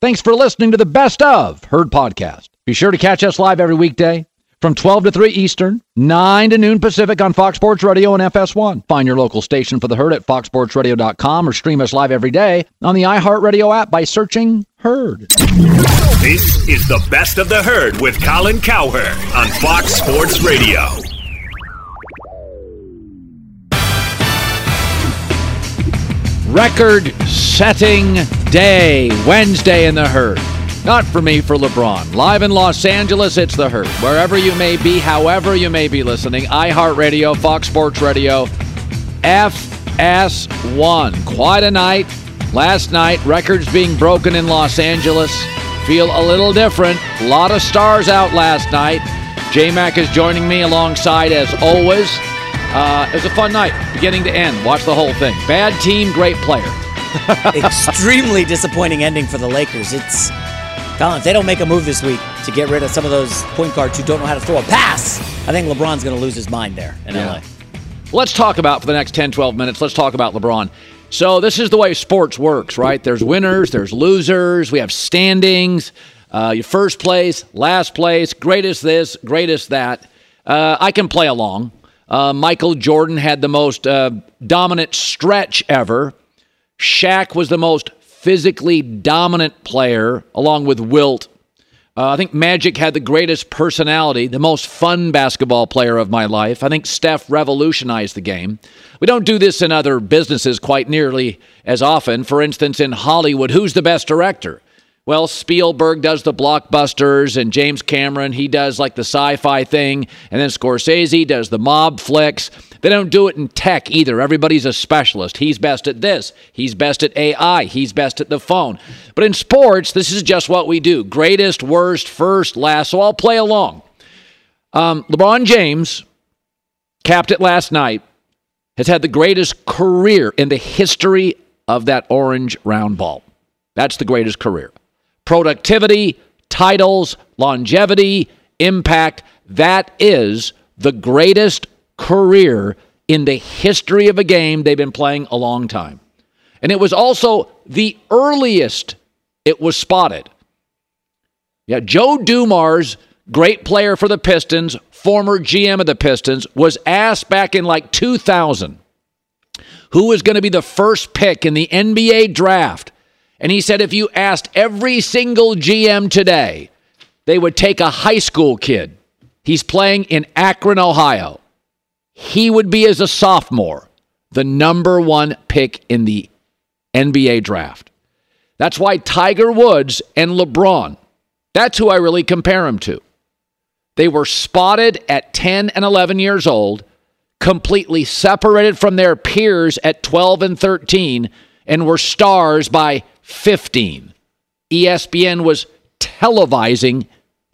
Thanks for listening to the Best of Herd podcast. Be sure to catch us live every weekday from 12 to 3 Eastern, 9 to noon Pacific on Fox Sports Radio and FS1. Find your local station for the Herd at foxsportsradio.com or stream us live every day on the iHeartRadio app by searching Herd. This is the Best of the Herd with Colin Cowherd on Fox Sports Radio. Record setting day, Wednesday in the herd. Not for me, for LeBron. Live in Los Angeles, it's the herd. Wherever you may be, however you may be listening, iHeartRadio, Fox Sports Radio, FS1. Quite a night. Last night, records being broken in Los Angeles. Feel a little different. A lot of stars out last night. J Mac is joining me alongside, as always. Uh, it was a fun night, beginning to end. Watch the whole thing. Bad team, great player. Extremely disappointing ending for the Lakers. It's Collins. They don't make a move this week to get rid of some of those point guards who don't know how to throw a pass. I think LeBron's going to lose his mind there in Yeah. LA. Let's talk about for the next 10, 12 minutes. Let's talk about LeBron. So, this is the way sports works, right? There's winners, there's losers, we have standings, uh, your first place, last place, greatest this, greatest that. Uh, I can play along. Uh, Michael Jordan had the most uh, dominant stretch ever. Shaq was the most physically dominant player, along with Wilt. Uh, I think Magic had the greatest personality, the most fun basketball player of my life. I think Steph revolutionized the game. We don't do this in other businesses quite nearly as often. For instance, in Hollywood, who's the best director? Well, Spielberg does the blockbusters, and James Cameron, he does like the sci fi thing, and then Scorsese does the mob flicks. They don't do it in tech either. Everybody's a specialist. He's best at this, he's best at AI, he's best at the phone. But in sports, this is just what we do greatest, worst, first, last. So I'll play along. Um, LeBron James capped it last night, has had the greatest career in the history of that orange round ball. That's the greatest career productivity, titles, longevity, impact. That is the greatest career in the history of a game they've been playing a long time. And it was also the earliest it was spotted. Yeah, Joe Dumars, great player for the Pistons, former GM of the Pistons, was asked back in like 2000 who was going to be the first pick in the NBA draft. And he said if you asked every single GM today, they would take a high school kid. He's playing in Akron, Ohio. He would be, as a sophomore, the number one pick in the NBA draft. That's why Tiger Woods and LeBron, that's who I really compare him to. They were spotted at 10 and 11 years old, completely separated from their peers at 12 and 13, and were stars by 15. ESPN was televising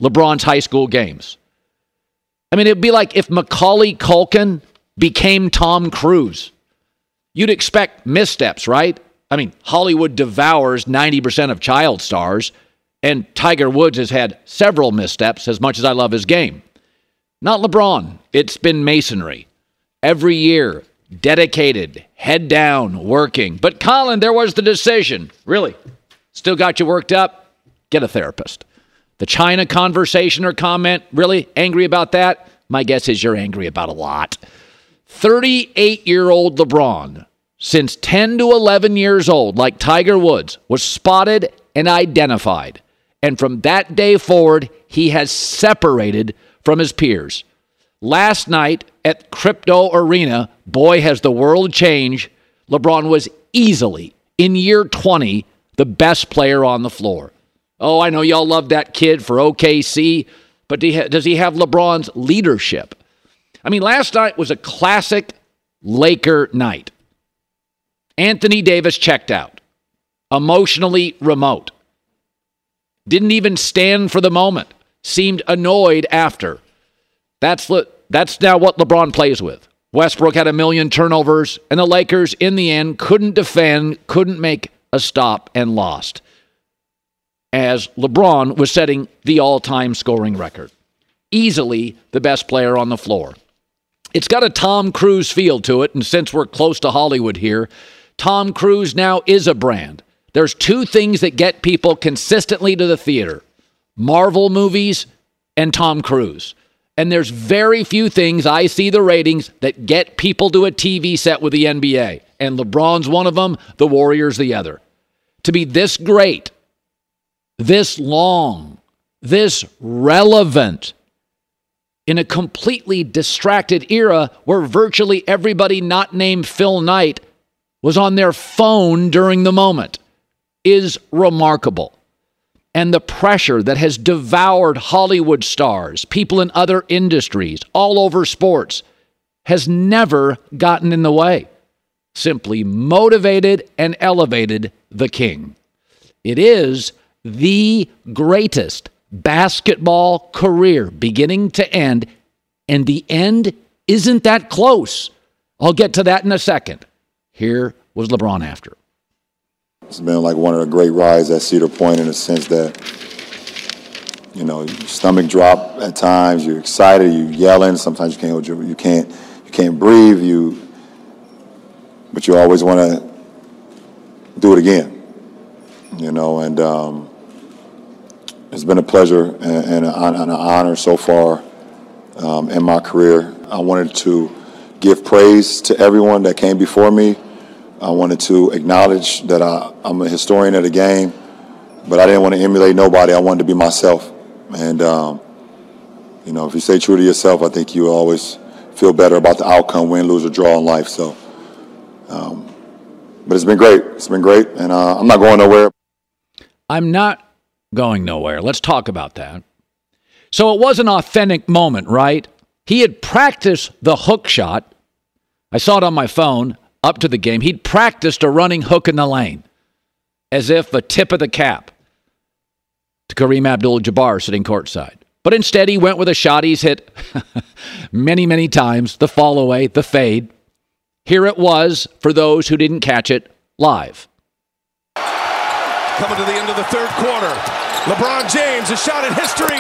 LeBron's high school games. I mean, it'd be like if Macaulay Culkin became Tom Cruise. You'd expect missteps, right? I mean, Hollywood devours 90% of child stars, and Tiger Woods has had several missteps as much as I love his game. Not LeBron. It's been masonry. Every year, dedicated, head down, working. But Colin, there was the decision. Really? Still got you worked up? Get a therapist. The China conversation or comment, really angry about that? My guess is you're angry about a lot. 38 year old LeBron, since 10 to 11 years old, like Tiger Woods, was spotted and identified. And from that day forward, he has separated from his peers. Last night at Crypto Arena, boy, has the world changed. LeBron was easily, in year 20, the best player on the floor. Oh, I know y'all love that kid for OKC, but does he have LeBron's leadership? I mean, last night was a classic Laker night. Anthony Davis checked out, emotionally remote. Didn't even stand for the moment. Seemed annoyed after. That's that's now what LeBron plays with. Westbrook had a million turnovers, and the Lakers, in the end, couldn't defend, couldn't make a stop, and lost. As LeBron was setting the all time scoring record. Easily the best player on the floor. It's got a Tom Cruise feel to it, and since we're close to Hollywood here, Tom Cruise now is a brand. There's two things that get people consistently to the theater Marvel movies and Tom Cruise. And there's very few things I see the ratings that get people to a TV set with the NBA. And LeBron's one of them, the Warriors the other. To be this great, this long, this relevant, in a completely distracted era where virtually everybody not named Phil Knight was on their phone during the moment is remarkable and the pressure that has devoured Hollywood stars, people in other industries, all over sports, has never gotten in the way. Simply motivated and elevated the king. It is the greatest basketball career, beginning to end, and the end isn't that close. I'll get to that in a second. Here was LeBron after. It's been like one of the great rides at Cedar Point in the sense that, you know, your stomach drop at times. You're excited. You're yelling. Sometimes you can't. You can't. You can't breathe. You. But you always want to do it again. You know, and um, it's been a pleasure and, and, an honor so far um, in my career. I wanted to give praise to everyone that came before me I wanted to acknowledge that I, am a historian of the game, but I didn't want to emulate nobody. I wanted to be myself. And, um, you know, if you stay true to yourself, I think you always feel better about the outcome, win, lose, or draw in life. So, um, but it's been great. It's been great. And uh, I'm not going nowhere. I'm not going nowhere. Let's talk about that. So it was an authentic moment, right? He had practiced the hook shot. I saw it on my phone up to the game, he'd practiced a running hook in the lane as if a tip of the cap to Kareem Abdul Jabbar sitting courtside. But instead, he went with a shot he's hit many, many times the fall away, the fade. Here it was for those who didn't catch it live. Coming to the end of the third quarter. LeBron James, a shot in history.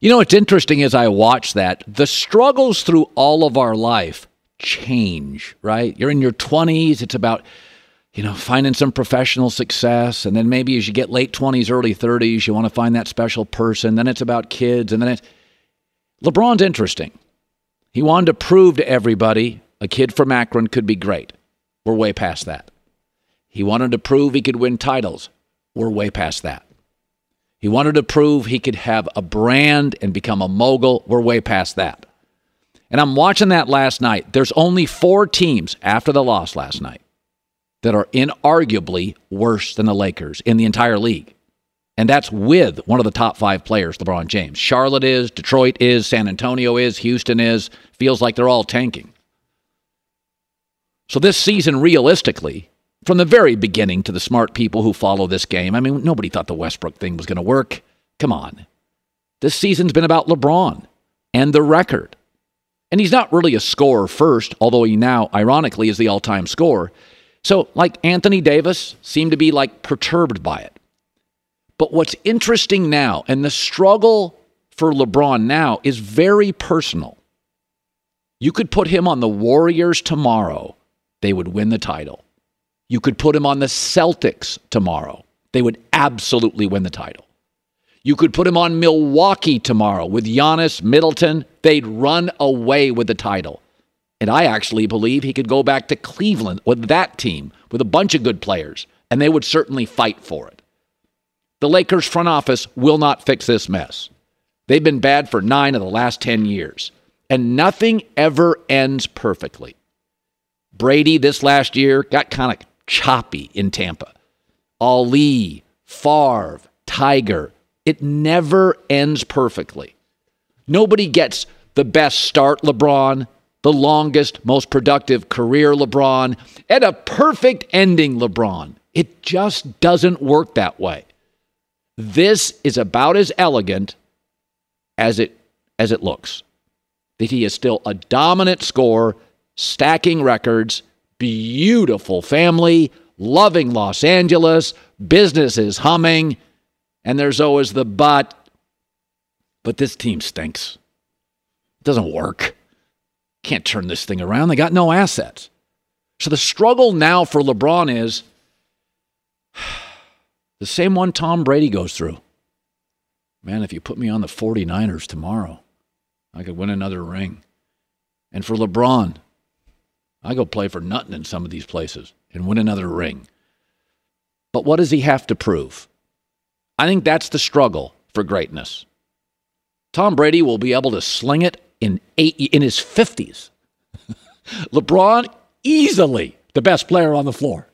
You know, what's interesting as I watch that, the struggles through all of our life change, right? You're in your 20s, it's about, you know, finding some professional success. And then maybe as you get late 20s, early 30s, you want to find that special person. Then it's about kids. And then it's. LeBron's interesting. He wanted to prove to everybody a kid from Akron could be great. We're way past that. He wanted to prove he could win titles. We're way past that. He wanted to prove he could have a brand and become a mogul. We're way past that. And I'm watching that last night. There's only four teams after the loss last night that are inarguably worse than the Lakers in the entire league. And that's with one of the top five players, LeBron James. Charlotte is, Detroit is, San Antonio is, Houston is. Feels like they're all tanking. So this season, realistically, from the very beginning to the smart people who follow this game. I mean, nobody thought the Westbrook thing was going to work. Come on. This season's been about LeBron and the record. And he's not really a scorer first, although he now, ironically, is the all time scorer. So, like Anthony Davis, seemed to be like perturbed by it. But what's interesting now, and the struggle for LeBron now is very personal. You could put him on the Warriors tomorrow, they would win the title. You could put him on the Celtics tomorrow. They would absolutely win the title. You could put him on Milwaukee tomorrow with Giannis, Middleton. They'd run away with the title. And I actually believe he could go back to Cleveland with that team, with a bunch of good players, and they would certainly fight for it. The Lakers front office will not fix this mess. They've been bad for nine of the last 10 years, and nothing ever ends perfectly. Brady this last year got kind of choppy in Tampa. Ali, Favre, Tiger. It never ends perfectly. Nobody gets the best start, LeBron, the longest, most productive career, LeBron, and a perfect ending, LeBron. It just doesn't work that way. This is about as elegant as it as it looks. That he is still a dominant scorer, stacking records, beautiful family, loving Los Angeles, business is humming, and there's always the but. But this team stinks. It doesn't work. Can't turn this thing around. They got no assets. So the struggle now for LeBron is the same one Tom Brady goes through. Man, if you put me on the 49ers tomorrow, I could win another ring. And for LeBron, I go play for nothing in some of these places and win another ring. But what does he have to prove? I think that's the struggle for greatness. Tom Brady will be able to sling it in eight in his 50s. LeBron easily the best player on the floor.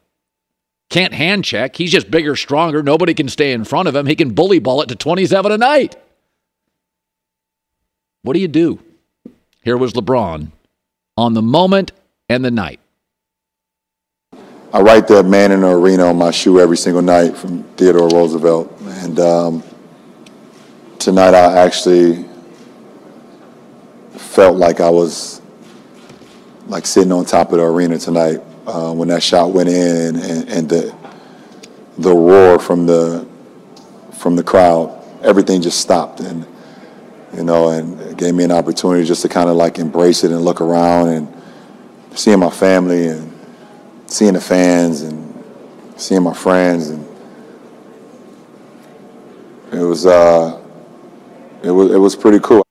Can't hand check. He's just bigger, stronger. Nobody can stay in front of him. He can bully ball it to 27 a night. What do you do? Here was LeBron on the moment and the night. I write that man in the arena on my shoe every single night from Theodore Roosevelt. And um, tonight I actually felt like I was like sitting on top of the arena tonight uh, when that shot went in and, and the the roar from the from the crowd. Everything just stopped and you know, and it gave me an opportunity just to kind of like embrace it and look around and seeing my family and seeing the fans and seeing my friends and it was uh it was it was pretty cool.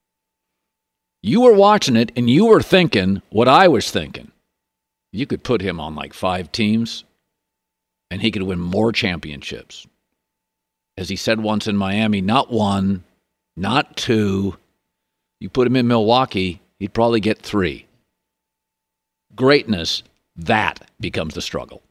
You were watching it and you were thinking what I was thinking. You could put him on like five teams and he could win more championships. As he said once in Miami, not one, not two. You put him in Milwaukee, he'd probably get three. Greatness, that becomes the struggle.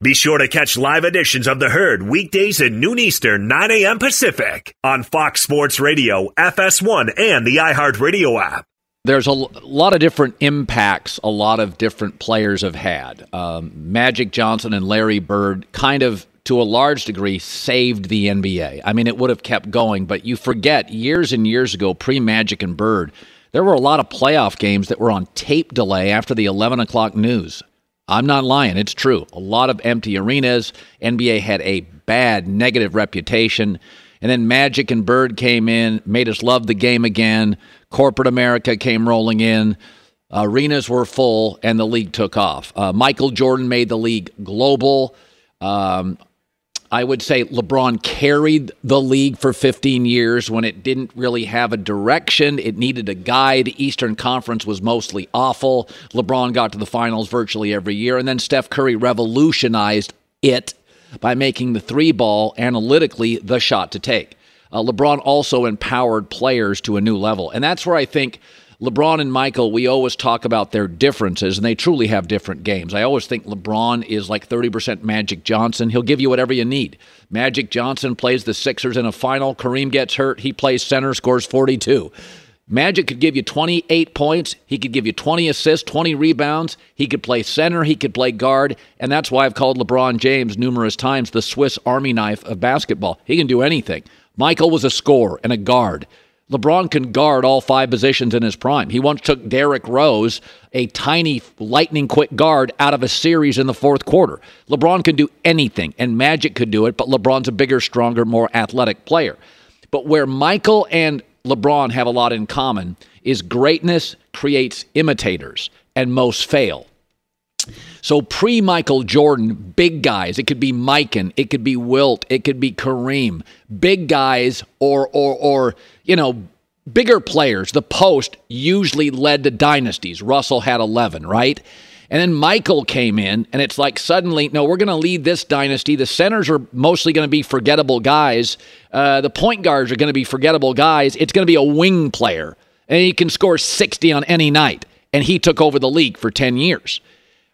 Be sure to catch live editions of The Herd weekdays at noon Eastern, 9 a.m. Pacific on Fox Sports Radio, FS1, and the iHeartRadio app. There's a lot of different impacts a lot of different players have had. Um, Magic Johnson and Larry Bird kind of, to a large degree, saved the NBA. I mean, it would have kept going, but you forget years and years ago, pre Magic and Bird, there were a lot of playoff games that were on tape delay after the 11 o'clock news. I'm not lying. It's true. A lot of empty arenas. NBA had a bad negative reputation. And then Magic and Bird came in, made us love the game again. Corporate America came rolling in. Arenas were full, and the league took off. Uh, Michael Jordan made the league global. Um, I would say LeBron carried the league for 15 years when it didn't really have a direction. It needed a guide. Eastern Conference was mostly awful. LeBron got to the finals virtually every year. And then Steph Curry revolutionized it by making the three ball analytically the shot to take. Uh, LeBron also empowered players to a new level. And that's where I think LeBron and Michael, we always talk about their differences, and they truly have different games. I always think LeBron is like 30% Magic Johnson. He'll give you whatever you need. Magic Johnson plays the Sixers in a final. Kareem gets hurt. He plays center, scores 42. Magic could give you 28 points. He could give you 20 assists, 20 rebounds. He could play center. He could play guard. And that's why I've called LeBron James numerous times the Swiss Army knife of basketball. He can do anything. Michael was a scorer and a guard. LeBron can guard all five positions in his prime. He once took Derrick Rose, a tiny, lightning quick guard, out of a series in the fourth quarter. LeBron can do anything, and Magic could do it, but LeBron's a bigger, stronger, more athletic player. But where Michael and LeBron have a lot in common is greatness creates imitators, and most fail. So pre Michael Jordan, big guys, it could be Mikan, it could be Wilt, it could be Kareem, big guys or or or you know, bigger players. The post usually led to dynasties. Russell had 11, right? And then Michael came in, and it's like suddenly, no, we're going to lead this dynasty. The centers are mostly going to be forgettable guys. Uh, the point guards are going to be forgettable guys. It's going to be a wing player, and he can score 60 on any night. And he took over the league for 10 years.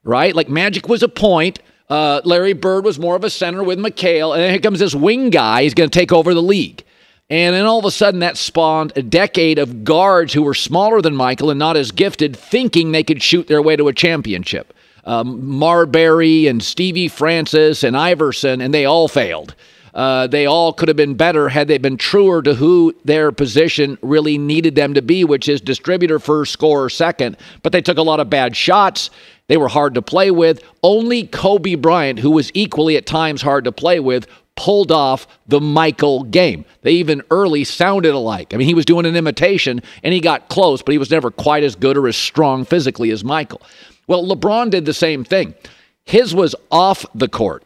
Right? Like Magic was a point. Uh, Larry Bird was more of a center with McHale. And then here comes this wing guy. He's going to take over the league. And then all of a sudden, that spawned a decade of guards who were smaller than Michael and not as gifted, thinking they could shoot their way to a championship. Um, Marbury and Stevie Francis and Iverson, and they all failed. Uh, they all could have been better had they been truer to who their position really needed them to be, which is distributor first, scorer second. But they took a lot of bad shots. They were hard to play with. Only Kobe Bryant, who was equally at times hard to play with, pulled off the Michael game. They even early sounded alike. I mean, he was doing an imitation and he got close, but he was never quite as good or as strong physically as Michael. Well, LeBron did the same thing. His was off the court.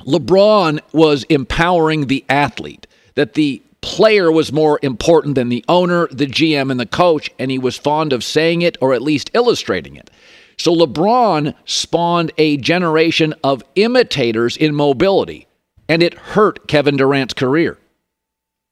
LeBron was empowering the athlete, that the player was more important than the owner, the GM, and the coach, and he was fond of saying it or at least illustrating it. So LeBron spawned a generation of imitators in mobility, and it hurt Kevin Durant's career.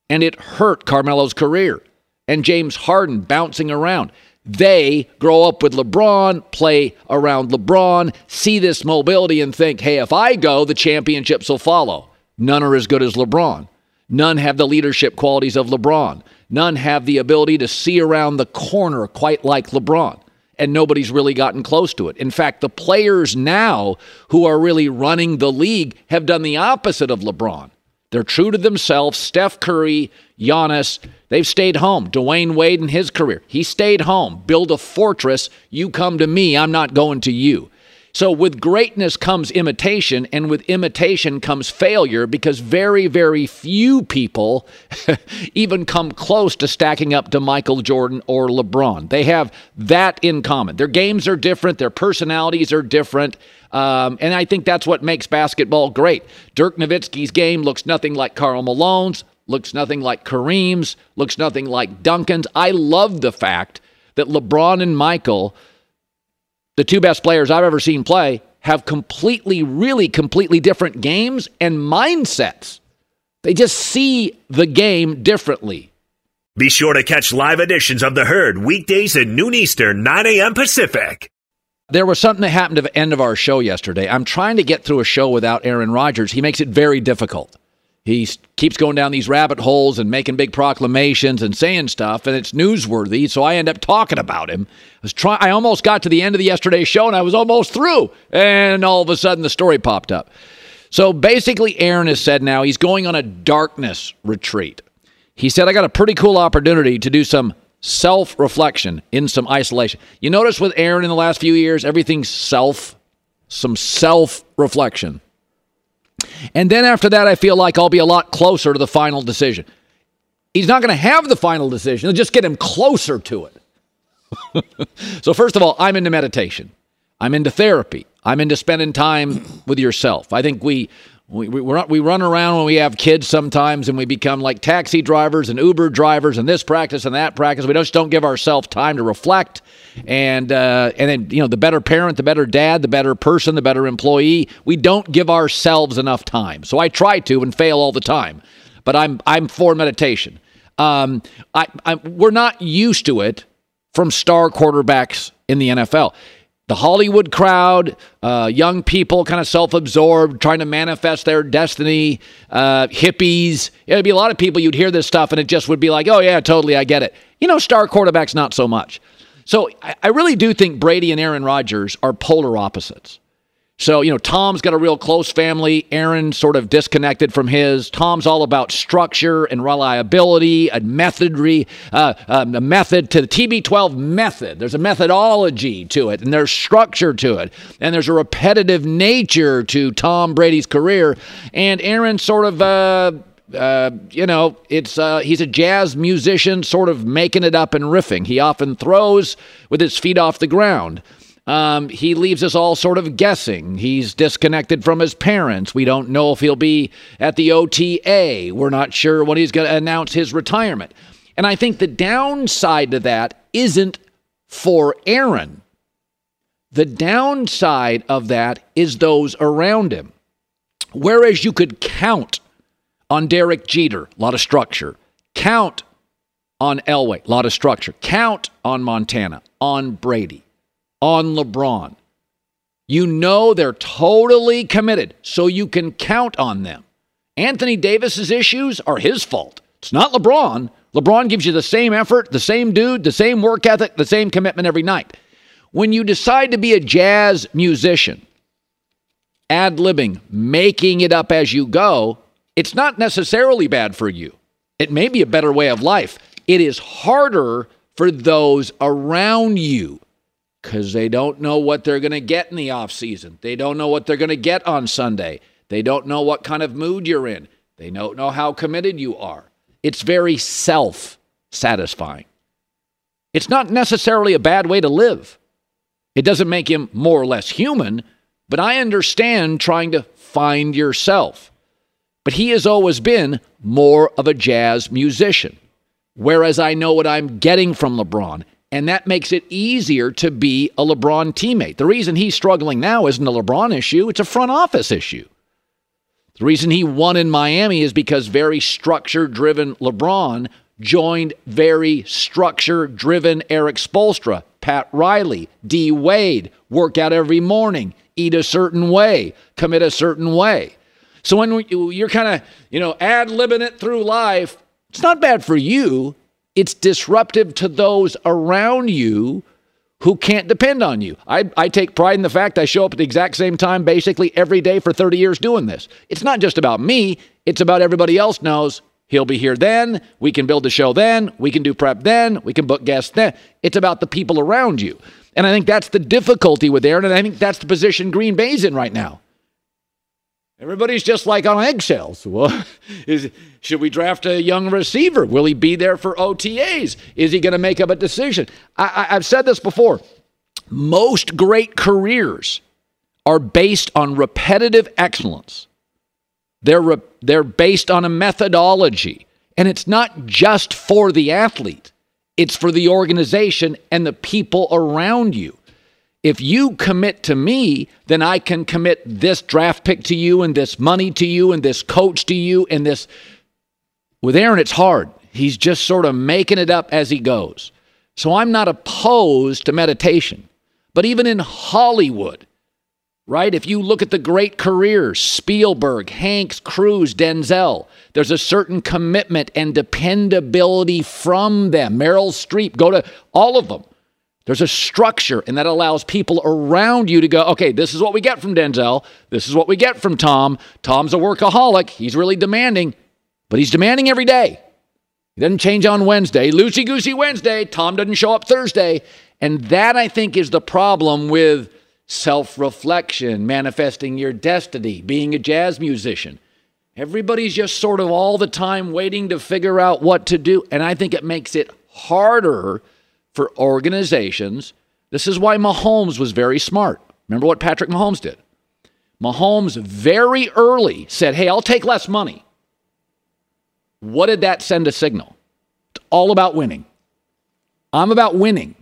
And it hurt Carmelo's career. And James Harden bouncing around. They grow up with LeBron, play around LeBron, see this mobility, and think, hey, if I go, the championships will follow. None are as good as LeBron. None have the leadership qualities of LeBron. None have the ability to see around the corner quite like LeBron. And nobody's really gotten close to it. In fact, the players now who are really running the league have done the opposite of LeBron. They're true to themselves. Steph Curry, Giannis, they've stayed home. Dwyane Wade in his career, he stayed home. Build a fortress. You come to me. I'm not going to you. So, with greatness comes imitation, and with imitation comes failure because very, very few people even come close to stacking up to Michael Jordan or LeBron. They have that in common. Their games are different, their personalities are different. Um, and I think that's what makes basketball great. Dirk Nowitzki's game looks nothing like Karl Malone's, looks nothing like Kareem's, looks nothing like Duncan's. I love the fact that LeBron and Michael the two best players I've ever seen play have completely, really completely different games and mindsets. They just see the game differently. Be sure to catch live editions of The Herd weekdays at noon Eastern, 9 a.m. Pacific. There was something that happened at the end of our show yesterday. I'm trying to get through a show without Aaron Rodgers. He makes it very difficult. He keeps going down these rabbit holes and making big proclamations and saying stuff, and it's newsworthy. So I end up talking about him. I was trying. I almost got to the end of the yesterday's show, and I was almost through, and all of a sudden the story popped up. So basically, Aaron has said now he's going on a darkness retreat. He said, "I got a pretty cool opportunity to do some self reflection in some isolation." You notice with Aaron in the last few years, everything's self, some self reflection. And then after that, I feel like I'll be a lot closer to the final decision. He's not going to have the final decision, It'll just get him closer to it. so, first of all, I'm into meditation, I'm into therapy, I'm into spending time with yourself. I think we we, we, we run around when we have kids sometimes and we become like taxi drivers and Uber drivers and this practice and that practice. We just don't give ourselves time to reflect. And, uh, and then, you know, the better parent, the better dad, the better person, the better employee. We don't give ourselves enough time. So I try to and fail all the time. But I'm, I'm for meditation. Um, I, I, we're not used to it from star quarterbacks in the NFL the Hollywood crowd, uh, young people kind of self absorbed, trying to manifest their destiny, uh, hippies. It'd be a lot of people, you'd hear this stuff and it just would be like, oh, yeah, totally, I get it. You know, star quarterbacks, not so much. So I, I really do think Brady and Aaron Rodgers are polar opposites. So, you know, Tom's got a real close family. Aaron sort of disconnected from his. Tom's all about structure and reliability and methodry, uh, um, a method to the TB12 method. There's a methodology to it, and there's structure to it, and there's a repetitive nature to Tom Brady's career. And Aaron sort of. Uh, uh, you know, it's uh, he's a jazz musician, sort of making it up and riffing. He often throws with his feet off the ground. Um, he leaves us all sort of guessing. He's disconnected from his parents. We don't know if he'll be at the OTA. We're not sure when he's going to announce his retirement. And I think the downside to that isn't for Aaron. The downside of that is those around him. Whereas you could count on Derek Jeter, a lot of structure. Count on Elway, a lot of structure. Count on Montana, on Brady on LeBron. You know they're totally committed, so you can count on them. Anthony Davis's issues are his fault. It's not LeBron. LeBron gives you the same effort, the same dude, the same work ethic, the same commitment every night. When you decide to be a jazz musician, ad libbing, making it up as you go, it's not necessarily bad for you. It may be a better way of life. It is harder for those around you because they don't know what they're going to get in the off season. They don't know what they're going to get on Sunday. They don't know what kind of mood you're in. They don't know how committed you are. It's very self satisfying. It's not necessarily a bad way to live. It doesn't make him more or less human, but I understand trying to find yourself. But he has always been more of a jazz musician, whereas I know what I'm getting from LeBron. And that makes it easier to be a LeBron teammate. The reason he's struggling now isn't a LeBron issue, it's a front office issue. The reason he won in Miami is because very structure driven LeBron joined very structure driven Erik Spoelstra, Pat Riley, D Wade, work out every morning, eat a certain way, commit a certain way. So when you're kind of, you know, ad libbing it through life, it's not bad for you. It's disruptive to those around you who can't depend on you. I, I take pride in the fact I show up at the exact same time basically every day for 30 years doing this. It's not just about me, it's about everybody else knows he'll be here then. We can build the show then. We can do prep then. We can book guests then. It's about the people around you. And I think that's the difficulty with Aaron, and I think that's the position Green Bay's in right now. Everybody's just like on eggshells. Well, is, should we draft a young receiver? Will he be there for OTAs? Is he going to make up a decision? I, I, I've said this before. Most great careers are based on repetitive excellence. They're, re- they're based on a methodology. And it's not just for the athlete, it's for the organization and the people around you if you commit to me, then I can commit this draft pick to you and this money to you and this coach to you and this. With Aaron, it's hard. He's just sort of making it up as he goes. So I'm not opposed to meditation. But even in Hollywood, right? If you look at the great careers, Spielberg, Hanks, Cruise, Denzel, there's a certain commitment and dependability from them. Meryl Streep, go to all of them. There's a structure, and that allows people around you to go, okay, this is what we get from Denzel. This is what we get from Tom. Tom's a workaholic. He's really demanding, but he's demanding every day. He doesn't change on Wednesday. Loosey goosey Wednesday. Tom doesn't show up Thursday. And that, I think, is the problem with self reflection, manifesting your destiny, being a jazz musician. Everybody's just sort of all the time waiting to figure out what to do. And I think it makes it harder for organizations. This is why Mahomes was very smart. Remember what Patrick Mahomes did? Mahomes very early said, Hey, I'll take less money. What did that send a signal? It's all about winning. I'm about winning.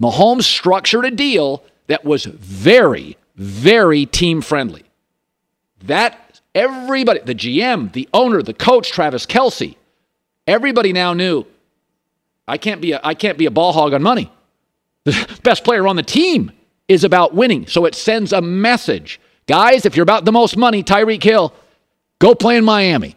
Mahomes structured a deal that was very, very team friendly. That everybody, the GM, the owner, the coach, Travis Kelce, everybody now knew I can't be a, I can't be a ball hog on money. The best player on the team is about winning. So it sends a message. Guys, if you're about the most money, Tyreek Hill, go play in Miami.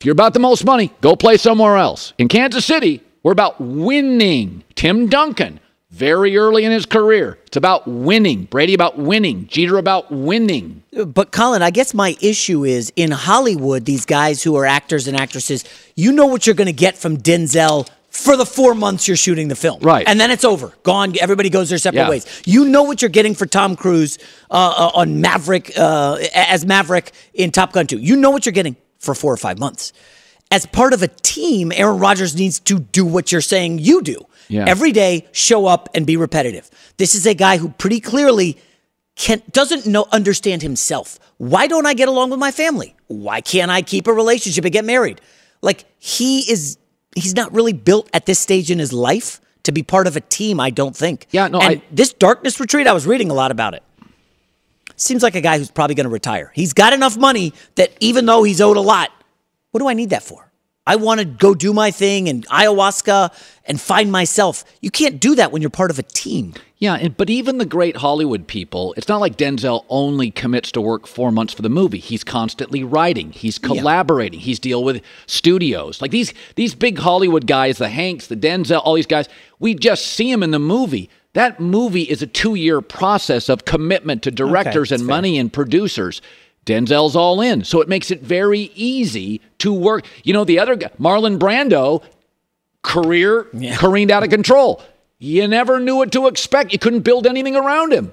If you're about the most money, go play somewhere else. In Kansas City, we're about winning. Tim Duncan, very early in his career, it's about winning. Brady about winning. Jeter about winning. But Colin, I guess my issue is in Hollywood, these guys who are actors and actresses, you know what you're going to get from Denzel for the four months you're shooting the film. Right. And then it's over. Gone. Everybody goes their separate Yeah. ways. You know what you're getting for Tom Cruise uh, uh, on Maverick, uh, as Maverick in Top Gun 2. You know what you're getting for four or five months. As part of a team, Aaron Rodgers needs to do what you're saying you do. Yeah. Every day, show up and be repetitive. This is a guy who pretty clearly can doesn't know understand himself. Why don't I get along with my family? Why can't I keep a relationship and get married? Like he is he's not really built at this stage in his life to be part of a team, I don't think. Yeah, no, and I- this darkness retreat, I was reading a lot about it. Seems like a guy who's probably going to retire. He's got enough money that even though he's owed a lot, what do I need that for? I want to go do my thing and ayahuasca and find myself. You can't do that when you're part of a team. Yeah, but even the great Hollywood people, it's not like Denzel only commits to work four months for the movie. He's constantly writing. He's collaborating. Yeah. He's dealing with studios like these these big Hollywood guys, the Hanks, the Denzel, all these guys. We just see them in the movie. That movie is a two year process of commitment to directors okay, and fair. money and producers. Denzel's all in, so it makes it very easy to work. You know, the other guy, Marlon Brando, career yeah. careened out of control. You never knew what to expect. You couldn't build anything around him.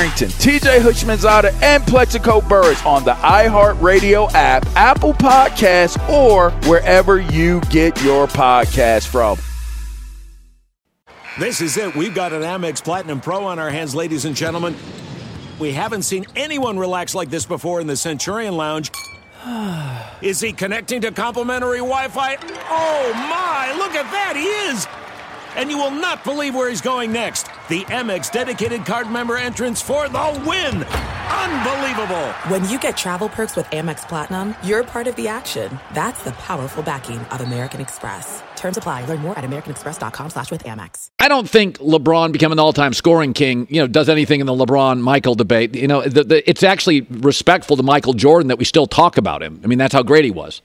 Arrington, TJ Houshmandzadeh, and Plaxico Burress on the iHeartRadio app, Apple Podcasts, or wherever you get your podcast from. This is it. We've got an Amex Platinum Pro on our hands, ladies and gentlemen. We haven't seen anyone relax like this before in the Centurion Lounge. Is he connecting to complimentary Wi Fi? Oh my, look at that! He is! And you will not believe where he's going next. The Amex dedicated card member entrance for the win! Unbelievable! When you get travel perks with Amex Platinum, you're part of the action. That's the powerful backing of American Express. Terms apply. Learn more at americanexpress.com slash with Amex. I don't think LeBron becoming the all-time scoring king, you know, does anything in the LeBron-Michael debate. You know, the, the, it's actually respectful to Michael Jordan that we still talk about him. I mean, that's how great he was.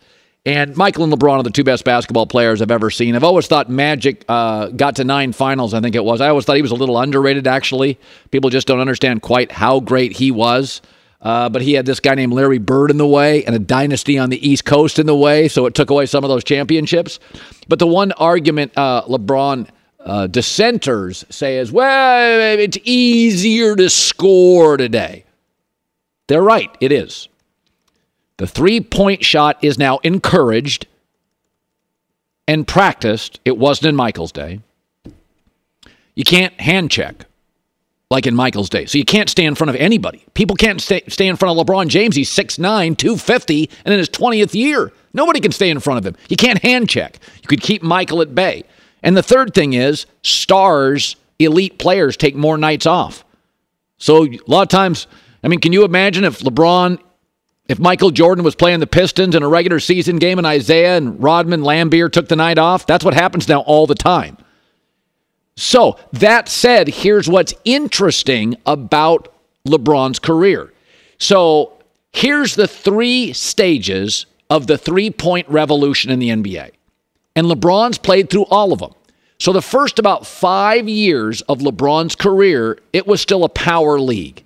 And Michael and LeBron are the two best basketball players I've ever seen. I've always thought Magic uh, got to nine finals, I think it was. I always thought he was a little underrated, actually. People just don't understand quite how great he was. Uh, but he had this guy named Larry Bird in the way and a dynasty on the East Coast in the way, so it took away some of those championships. But the one argument uh, LeBron uh, dissenters say is, well, it's easier to score today. They're right, it is. The three point shot is now encouraged and practiced. It wasn't in Michael's day. You can't hand check like in Michael's day. So you can't stay in front of anybody. People can't stay, stay in front of LeBron James. He's 6'9, 250, and in his 20th year. Nobody can stay in front of him. You can't hand check. You could keep Michael at bay. And the third thing is stars, elite players take more nights off. So a lot of times, I mean, can you imagine if LeBron, if Michael Jordan was playing the Pistons in a regular season game and Isiah and Rodman Laimbeer took the night off? That's what happens now all the time. So, that said, here's what's interesting about LeBron's career. So, here's the three stages of the three point revolution in the NBA. And LeBron's played through all of them. So, the first about five years of LeBron's career, it was still a power league,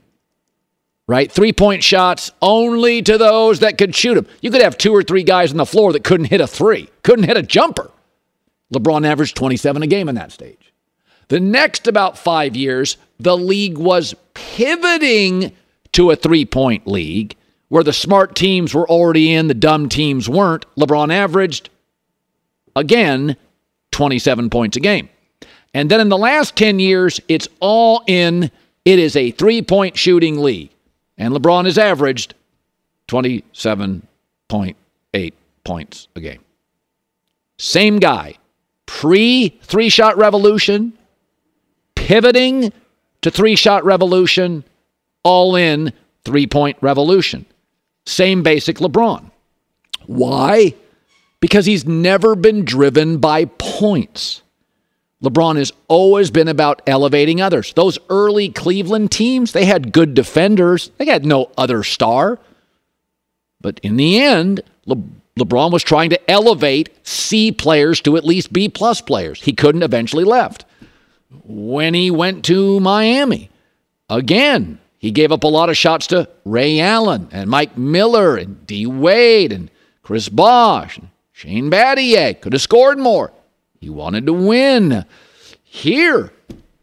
right? Three point shots only to those that could shoot them. You could have two or three guys on the floor that couldn't hit a three, couldn't hit a jumper. LeBron averaged 27 a game in that stage. The next about five years, the league was pivoting to a three point league where the smart teams were already in, the dumb teams weren't. LeBron averaged, again, 27 points a game. And then in the last 10 years, it's all in. It is a three point shooting league. And LeBron has averaged 27.8 points a game. Same guy. Pre three shot revolution, pivoting to three shot revolution, all in three point revolution. Same basic LeBron. Why? Because he's never been driven by points. LeBron has always been about elevating others. Those early Cleveland teams, they had good defenders, they had no other star. But in the end, Le- LeBron was trying to elevate C players to at least B plus players. He couldn't eventually left when he went to Miami. Again, he gave up a lot of shots to Ray Allen and Mike Miller and D Wade and Chris Bosh and Shane Battier. Could have scored more. He wanted to win. Here,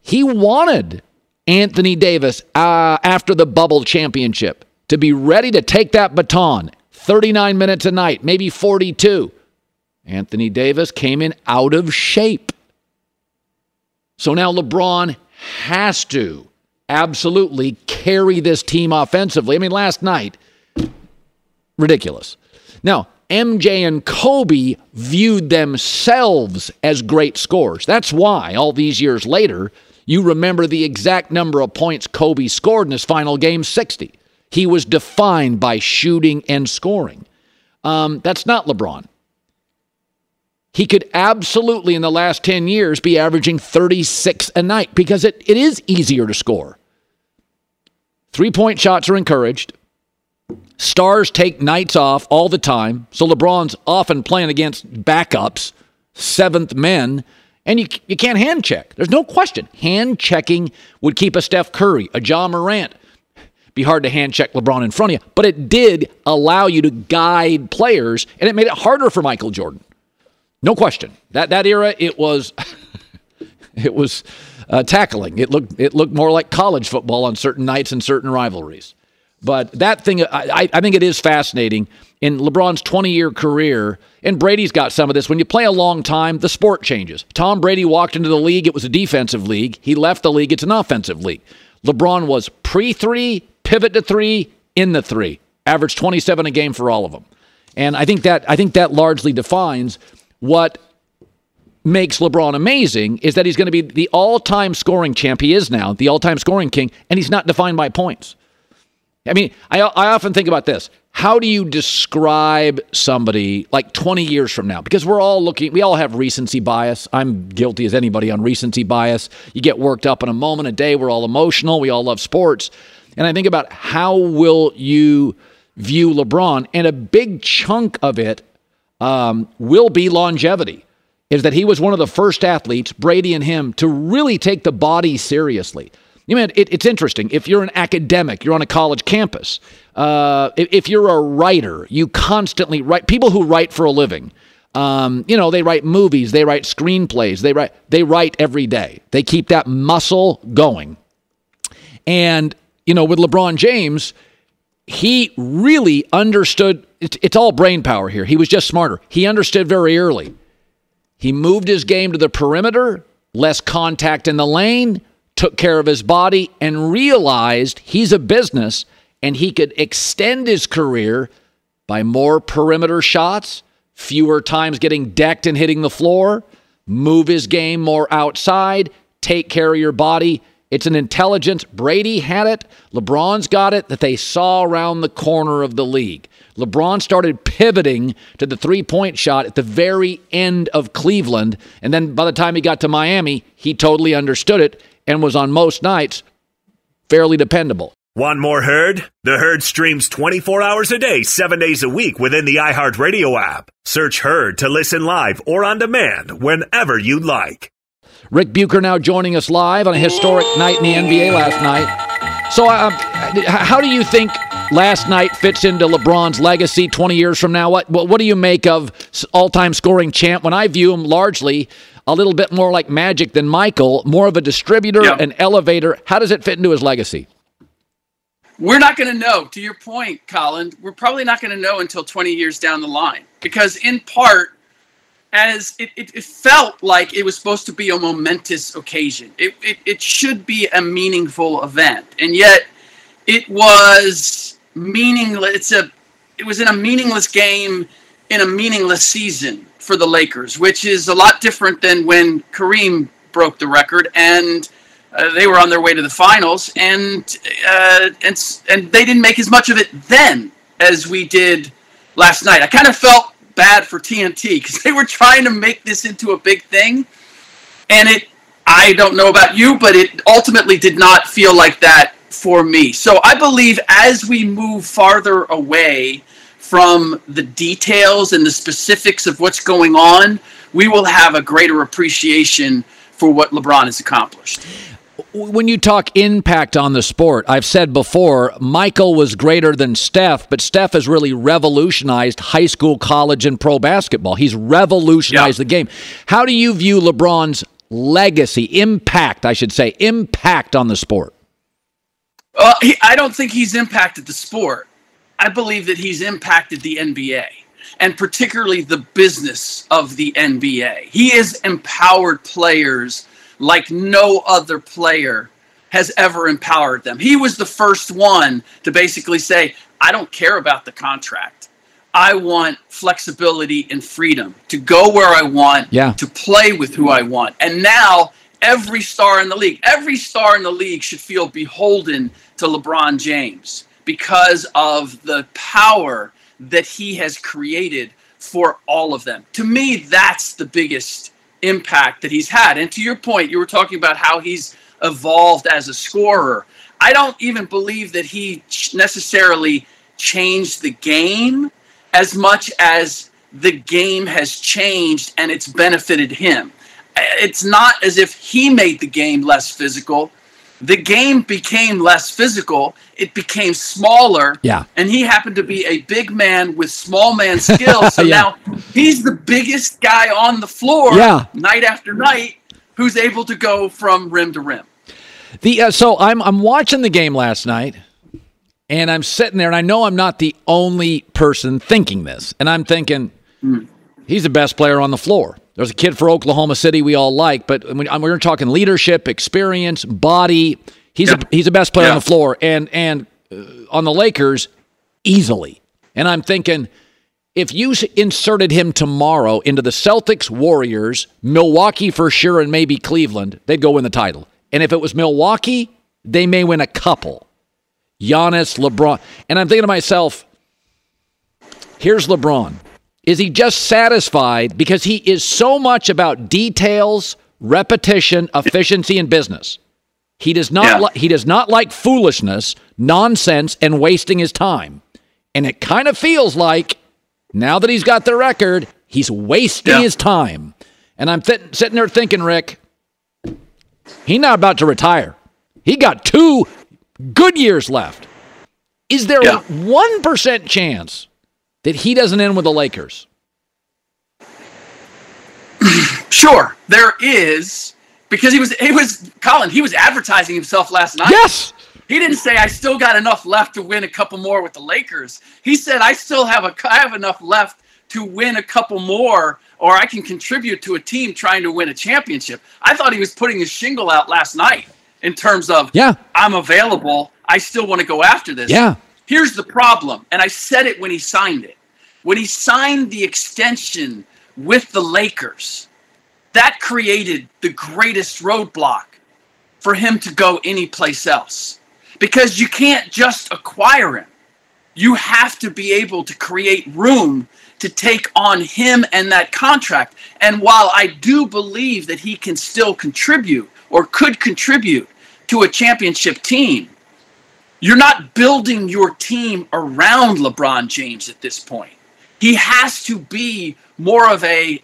he wanted Anthony Davis uh, after the bubble championship to be ready to take that baton 39 minutes a night, maybe 42. Anthony Davis came in out of shape. So now LeBron has to absolutely carry this team offensively. I mean, last night, ridiculous. Now, MJ and Kobe viewed themselves as great scorers. That's why, all these years later, you remember the exact number of points Kobe scored in his final game 60. He was defined by shooting and scoring. Um, that's not LeBron. He could absolutely, in the last 10 years, be averaging 36 a night because it, it is easier to score. Three point shots are encouraged. Stars take nights off all the time. So LeBron's often playing against backups, seventh men, and you, you can't hand check. There's no question. Hand checking would keep a Steph Curry, a Ja Morant. Be hard to hand check LeBron in front of you, but it did allow you to guide players, and it made it harder for Michael Jordan. No question. That that era, it was it was uh, tackling. It looked it looked more like college football on certain nights and certain rivalries. But that thing, I, I think it is fascinating. In LeBron's 20 year career, and Brady's got some of this, when you play a long time, the sport changes. Tom Brady walked into the league, it was a defensive league. He left the league, it's an offensive league. LeBron was pre three, pivot to three, in the three, averaged 27 a game for all of them. And I think that I think that largely defines what makes LeBron amazing is that he's going to be the all-time scoring champ. He is now the all-time scoring king, and he's not defined by points. I mean, I, I often think about this. How do you describe somebody like 20 years from now? Because we're all looking, we all have recency bias. I'm guilty as anybody on recency bias. You get worked up in a moment, a day. We're all emotional. We all love sports. And I think about how will you view LeBron? And a big chunk of it um, will be longevity. Is that he was one of the first athletes, Brady and him, to really take the body seriously. You mean it, it's interesting. If you're an academic, you're on a college campus. Uh, if, if, you're a writer, you constantly write. People who write for a living, um, you know, they write movies, they write screenplays, they write they write every day. They keep that muscle going. And you know, with LeBron James, he really understood. It's, it's all brain power here. He was just smarter. He understood very early. He moved his game to the perimeter, less contact in the lane took care of his body, and realized he's a business and he could extend his career by more perimeter shots, fewer times getting decked and hitting the floor, move his game more outside, take care of your body. It's an intelligence. Brady had it. LeBron's got it that they saw around the corner of the league. LeBron started pivoting to the three point shot at the very end of Cleveland. And then by the time he got to Miami, he totally understood it and was on most nights fairly dependable. Want more Herd? The Herd streams 24 hours a day, 7 days a week within the iHeartRadio app. Search Herd to listen live or on demand whenever you'd like. Ric Bucher now joining us live on a historic night in the NBA last night. So, uh, how do you think last night fits into LeBron's legacy 20 years from now? What, what, what do you make of all time scoring champ when I view him largely a little bit more like Magic than Michael, more of a distributor, yep. an elevator. How does it fit into his legacy? We're not going to know. To your point, Colin, we're probably not going to know until 20 years down the line because, in part, as it, it, it, felt like it was supposed to be a momentous occasion. It, it, it should be a meaningful event. And yet it was meaningless. It's a, it was in a meaningless game in a meaningless season for the Lakers, which is a lot different than when Kareem broke the record and uh, they were on their way to the finals, and uh, and and they didn't make as much of it then as we did last night. I kind of felt bad for TNT because they were trying to make this into a big thing, and it. I don't know about you, but it ultimately did not feel like that for me. So I believe as we move farther away from the details and the specifics of what's going on, we will have a greater appreciation for what LeBron has accomplished. When you talk impact on the sport, I've said before, Michael was greater than Steph, but Steph has really revolutionized high school, college, and pro basketball. He's revolutionized yeah. the game. How do you view LeBron's legacy, impact, I should say, impact on the sport? Uh, he, I don't think he's impacted the sport. I believe that he's impacted the NBA. and particularly the business of the NBA. He has empowered players like no other player has ever empowered them. He was the first one to basically say, I don't care about the contract. I want flexibility and freedom to go where I want, yeah. to play with who I want. And now every star in the league, every star in the league should feel beholden to LeBron James because of the power that he has created for all of them. To me, that's the biggest impact that he's had. And to your point, you were talking about how he's evolved as a scorer. I don't even believe that he necessarily changed the game as much as the game has changed and it's benefited him. It's not as if he made the game less physical. The game became less physical. It became smaller. Yeah. And he happened to be a big man with small man skills. So Yeah. now he's the biggest guy on the floor Yeah. night after night who's able to go from rim to rim. The uh, so I'm I'm watching the game last night, and I'm sitting there, and I know I'm not the only person thinking this, and I'm thinking he's the best player on the floor. There's a kid for Oklahoma City we all like, but we're talking leadership, experience, body. He's a, he's the best player on the floor, and and uh, on the Lakers easily. And I'm thinking if you inserted him tomorrow into the Celtics, Warriors, Milwaukee for sure, and maybe Cleveland, they'd go win the title. And if it was Milwaukee, they may win a couple. Giannis, LeBron. And I'm thinking to myself, here's LeBron. Is he just satisfied because he is so much about details, repetition, efficiency, and business? He does not Yeah. li- he does not like foolishness, nonsense, and wasting his time. And it kind of feels like now that he's got the record, he's wasting Yeah. his time. And I'm th- sitting there thinking, Ric, he's not about to retire. He got two good years left. Is there Yeah. a 1% chance that he doesn't end with the Lakers? Sure, there is because he was he was Colin. He was advertising himself last night. Yes. He didn't say I still got enough left to win a couple more with the Lakers. He said I still have a I have enough left to win a couple more, or I can contribute to a team trying to win a championship. I thought he was putting his shingle out last night in terms of Yeah. I'm available. I still want to go after this. Yeah. Here's the problem, and I said it when he signed it. When he signed the extension with the Lakers, that created the greatest roadblock for him to go anyplace else. Because you can't just acquire him. You have to be able to create room to take on him and that contract. And while I do believe that he can still contribute or could contribute to a championship team, you're not building your team around LeBron James at this point. He has to be more of a,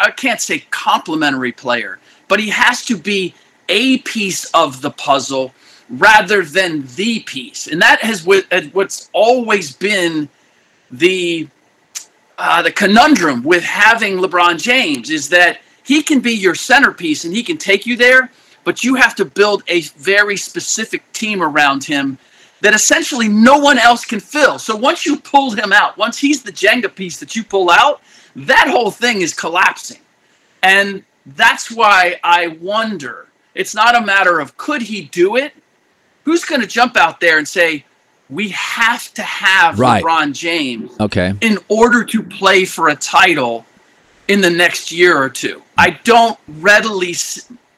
I can't say complimentary player, but he has to be a piece of the puzzle rather than the piece. And that has what's always been the uh, the conundrum with having LeBron James is that he can be your centerpiece and he can take you there, but you have to build a very specific team around him that essentially no one else can fill. So once you pull him out, once he's the Jenga piece that you pull out, that whole thing is collapsing. And that's why I wonder. It's not a matter of could he do it? Who's going to jump out there and say, we have to have Right. LeBron James Okay. in order to play for a title in the next year or two. I don't readily,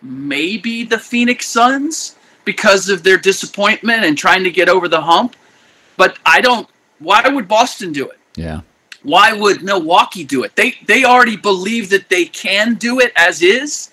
maybe the Phoenix Suns because of their disappointment and trying to get over the hump, but I don't. Why would Boston do it? Yeah. Why would Milwaukee do it? They they already believe that they can do it as is,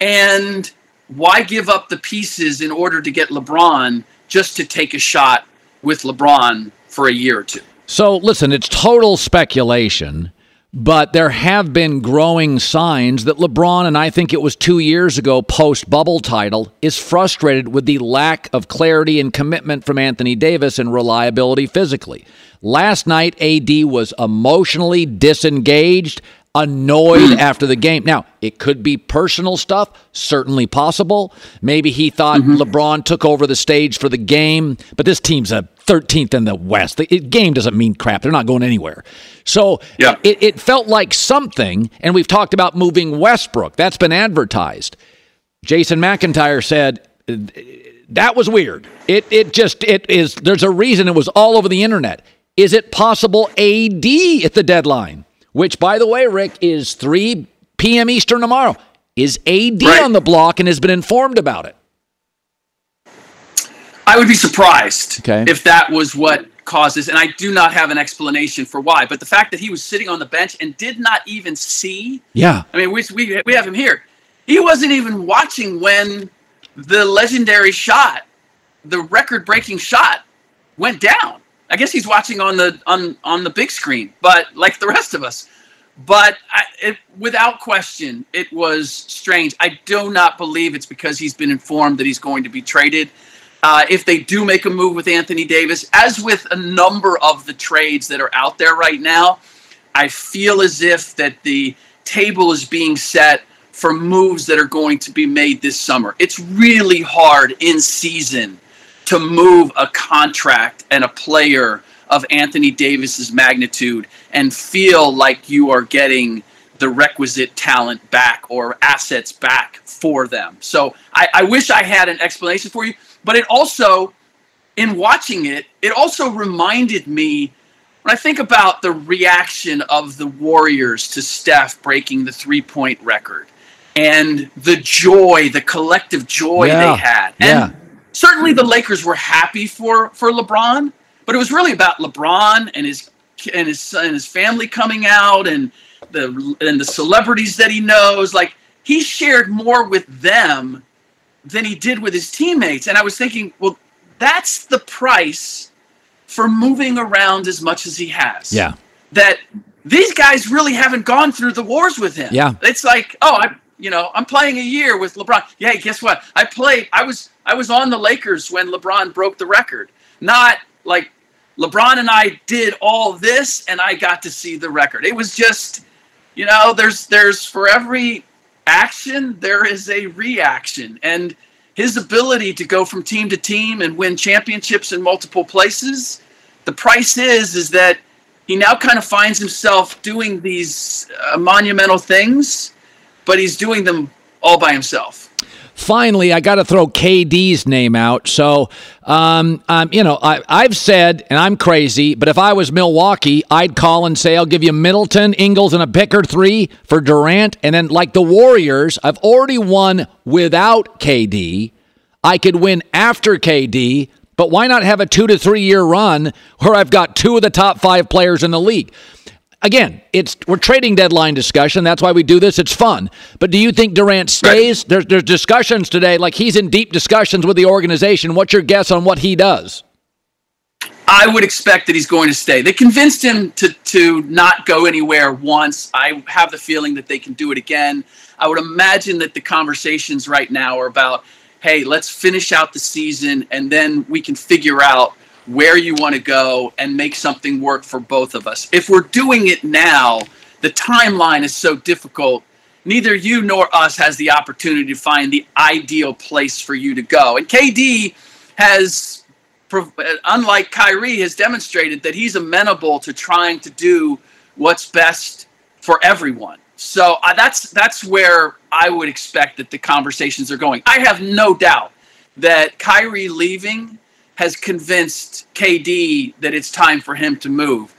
and why give up the pieces in order to get LeBron just to take a shot with LeBron for a year or two? So listen, it's total speculation, but there have been growing signs that LeBron, and I think it was two years ago, post bubble title, is frustrated with the lack of clarity and commitment from Anthony Davis and reliability physically. Last night, AD was emotionally disengaged, annoyed after the game. Now, it could be personal stuff, certainly possible. Maybe he thought Mm-hmm. LeBron took over the stage for the game, but this team's a 13th in the West. The game doesn't mean crap. They're not going anywhere. So Yeah. it, it felt like something, and we've talked about moving Westbrook. That's been advertised. Jason McIntyre said that was weird. It it just it is. There's a reason it was all over the internet. Is it possible AD at the deadline? Which, by the way, Ric is 3 p.m. Eastern tomorrow. Is AD Right. on the block and has been informed about it? I would be surprised Okay. if that was what causes, and I do not have an explanation for why. But the fact that he was sitting on the bench and did not even see, Yeah. I mean, we, we, we have him here. He wasn't even watching when the legendary shot, the record breaking shot, went down. I guess he's watching on the on on the big screen, but like the rest of us. But I, it, without question, it was strange. I do not believe it's because he's been informed that he's going to be traded. Uh, if they do make a move with Anthony Davis, as with a number of the trades that are out there right now, I feel as if that the table is being set for moves that are going to be made this summer. It's really hard in season to move a contract and a player of Anthony Davis's magnitude and feel like you are getting the requisite talent back or assets back for them. So I, I wish I had an explanation for you, but it also, in watching it, it also reminded me when I think about the reaction of the Warriors to Steph breaking the three point record and the joy, the collective joy Yeah, they had. yeah. Certainly the Lakers were happy for, for LeBron, but it was really about LeBron and his and his and his family coming out and the and the celebrities that he knows. Like he shared more with them than he did with his teammates. And I was thinking, well, that's the price for moving around as much as he has. Yeah. That these guys really haven't gone through the wars with him. Yeah. It's like, oh, I you know, I'm playing a year with LeBron. Yeah, guess what? I played I was I was on the Lakers when LeBron broke the record. Not like LeBron and I did all this and I got to see the record. It was just you know, there's there's for every action there is a reaction and his ability to go from team to team and win championships in multiple places the price is is that he now kind of finds himself doing these uh, monumental things but he's doing them all by himself Finally, I got to throw KD's name out. So, um, um, you know, I, I've said, and I'm crazy, but if I was Milwaukee, I'd call and say, I'll give you Middleton, Ingles, and a picker three for Durant. And then, like the Warriors, I've already won without KD. I could win after KD, but why not have a two to three year run where I've got two of the top five players in the league? Again, it's we're trading deadline discussion. That's why we do this. It's fun. But do you think Durant stays? There's there's discussions today, like he's in deep discussions with the organization. What's your guess on what he does? I would expect that he's going to stay. They convinced him to to not go anywhere once. I have the feeling that they can do it again. I would imagine that the conversations right now are about, hey, let's finish out the season and then we can figure out where you want to go and make something work for both of us. If we're doing it now, the timeline is so difficult. Neither you nor us has the opportunity to find the ideal place for you to go. And KD has unlike Kyrie, has demonstrated that he's amenable to trying to do what's best for everyone. So uh, that's that's where I would expect that the conversations are going. I have no doubt that Kyrie leaving has convinced KD that it's time for him to move.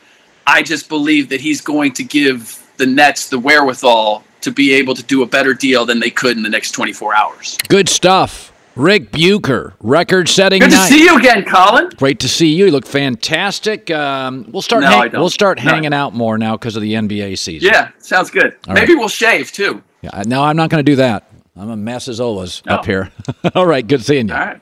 I just believe that he's going to give the Nets the wherewithal to be able to do a better deal than they could in the next 24 hours. Good stuff. Ric Bucher, record-setting Good to night. see you again, Colin. Great to see you. You look fantastic. Um, we'll start. No, hang-. We'll start No. hanging out more now because of the NBA season. Yeah, sounds good. All Maybe right. we'll shave too. Yeah, no, I'm not going to do that. I'm a mess as always No. up here. All right. Good seeing you. All right.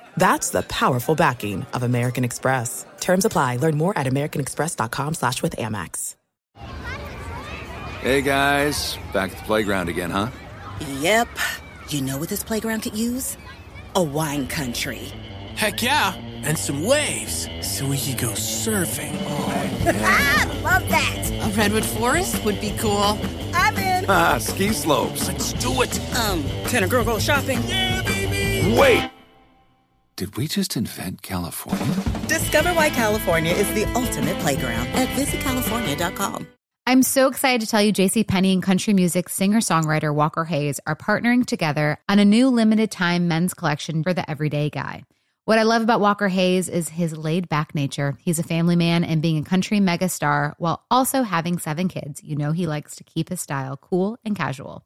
That's the powerful backing of American Express. Terms apply. Learn more at americanexpress.com slash with Amex. Hey, guys. Back at the playground again, huh? Yep. You know what this playground could use? A wine country. Heck yeah. And some waves so we could go surfing. Oh, yeah. Love that. A redwood forest would be cool. I'm in. Ah, ski slopes. Let's do it. Um, can a girl go shopping? Yeah, baby. Wait. Did we just invent California? Discover why California is the ultimate playground at visitcalifornia.com. I'm so excited to tell you JC Penney and country music singer-songwriter Walker Hayes are partnering together on a new limited time men's collection for the everyday guy. What I love about Walker Hayes is his laid back nature. He's a family man and being a country megastar while also having seven kids. You know, he likes to keep his style cool and casual.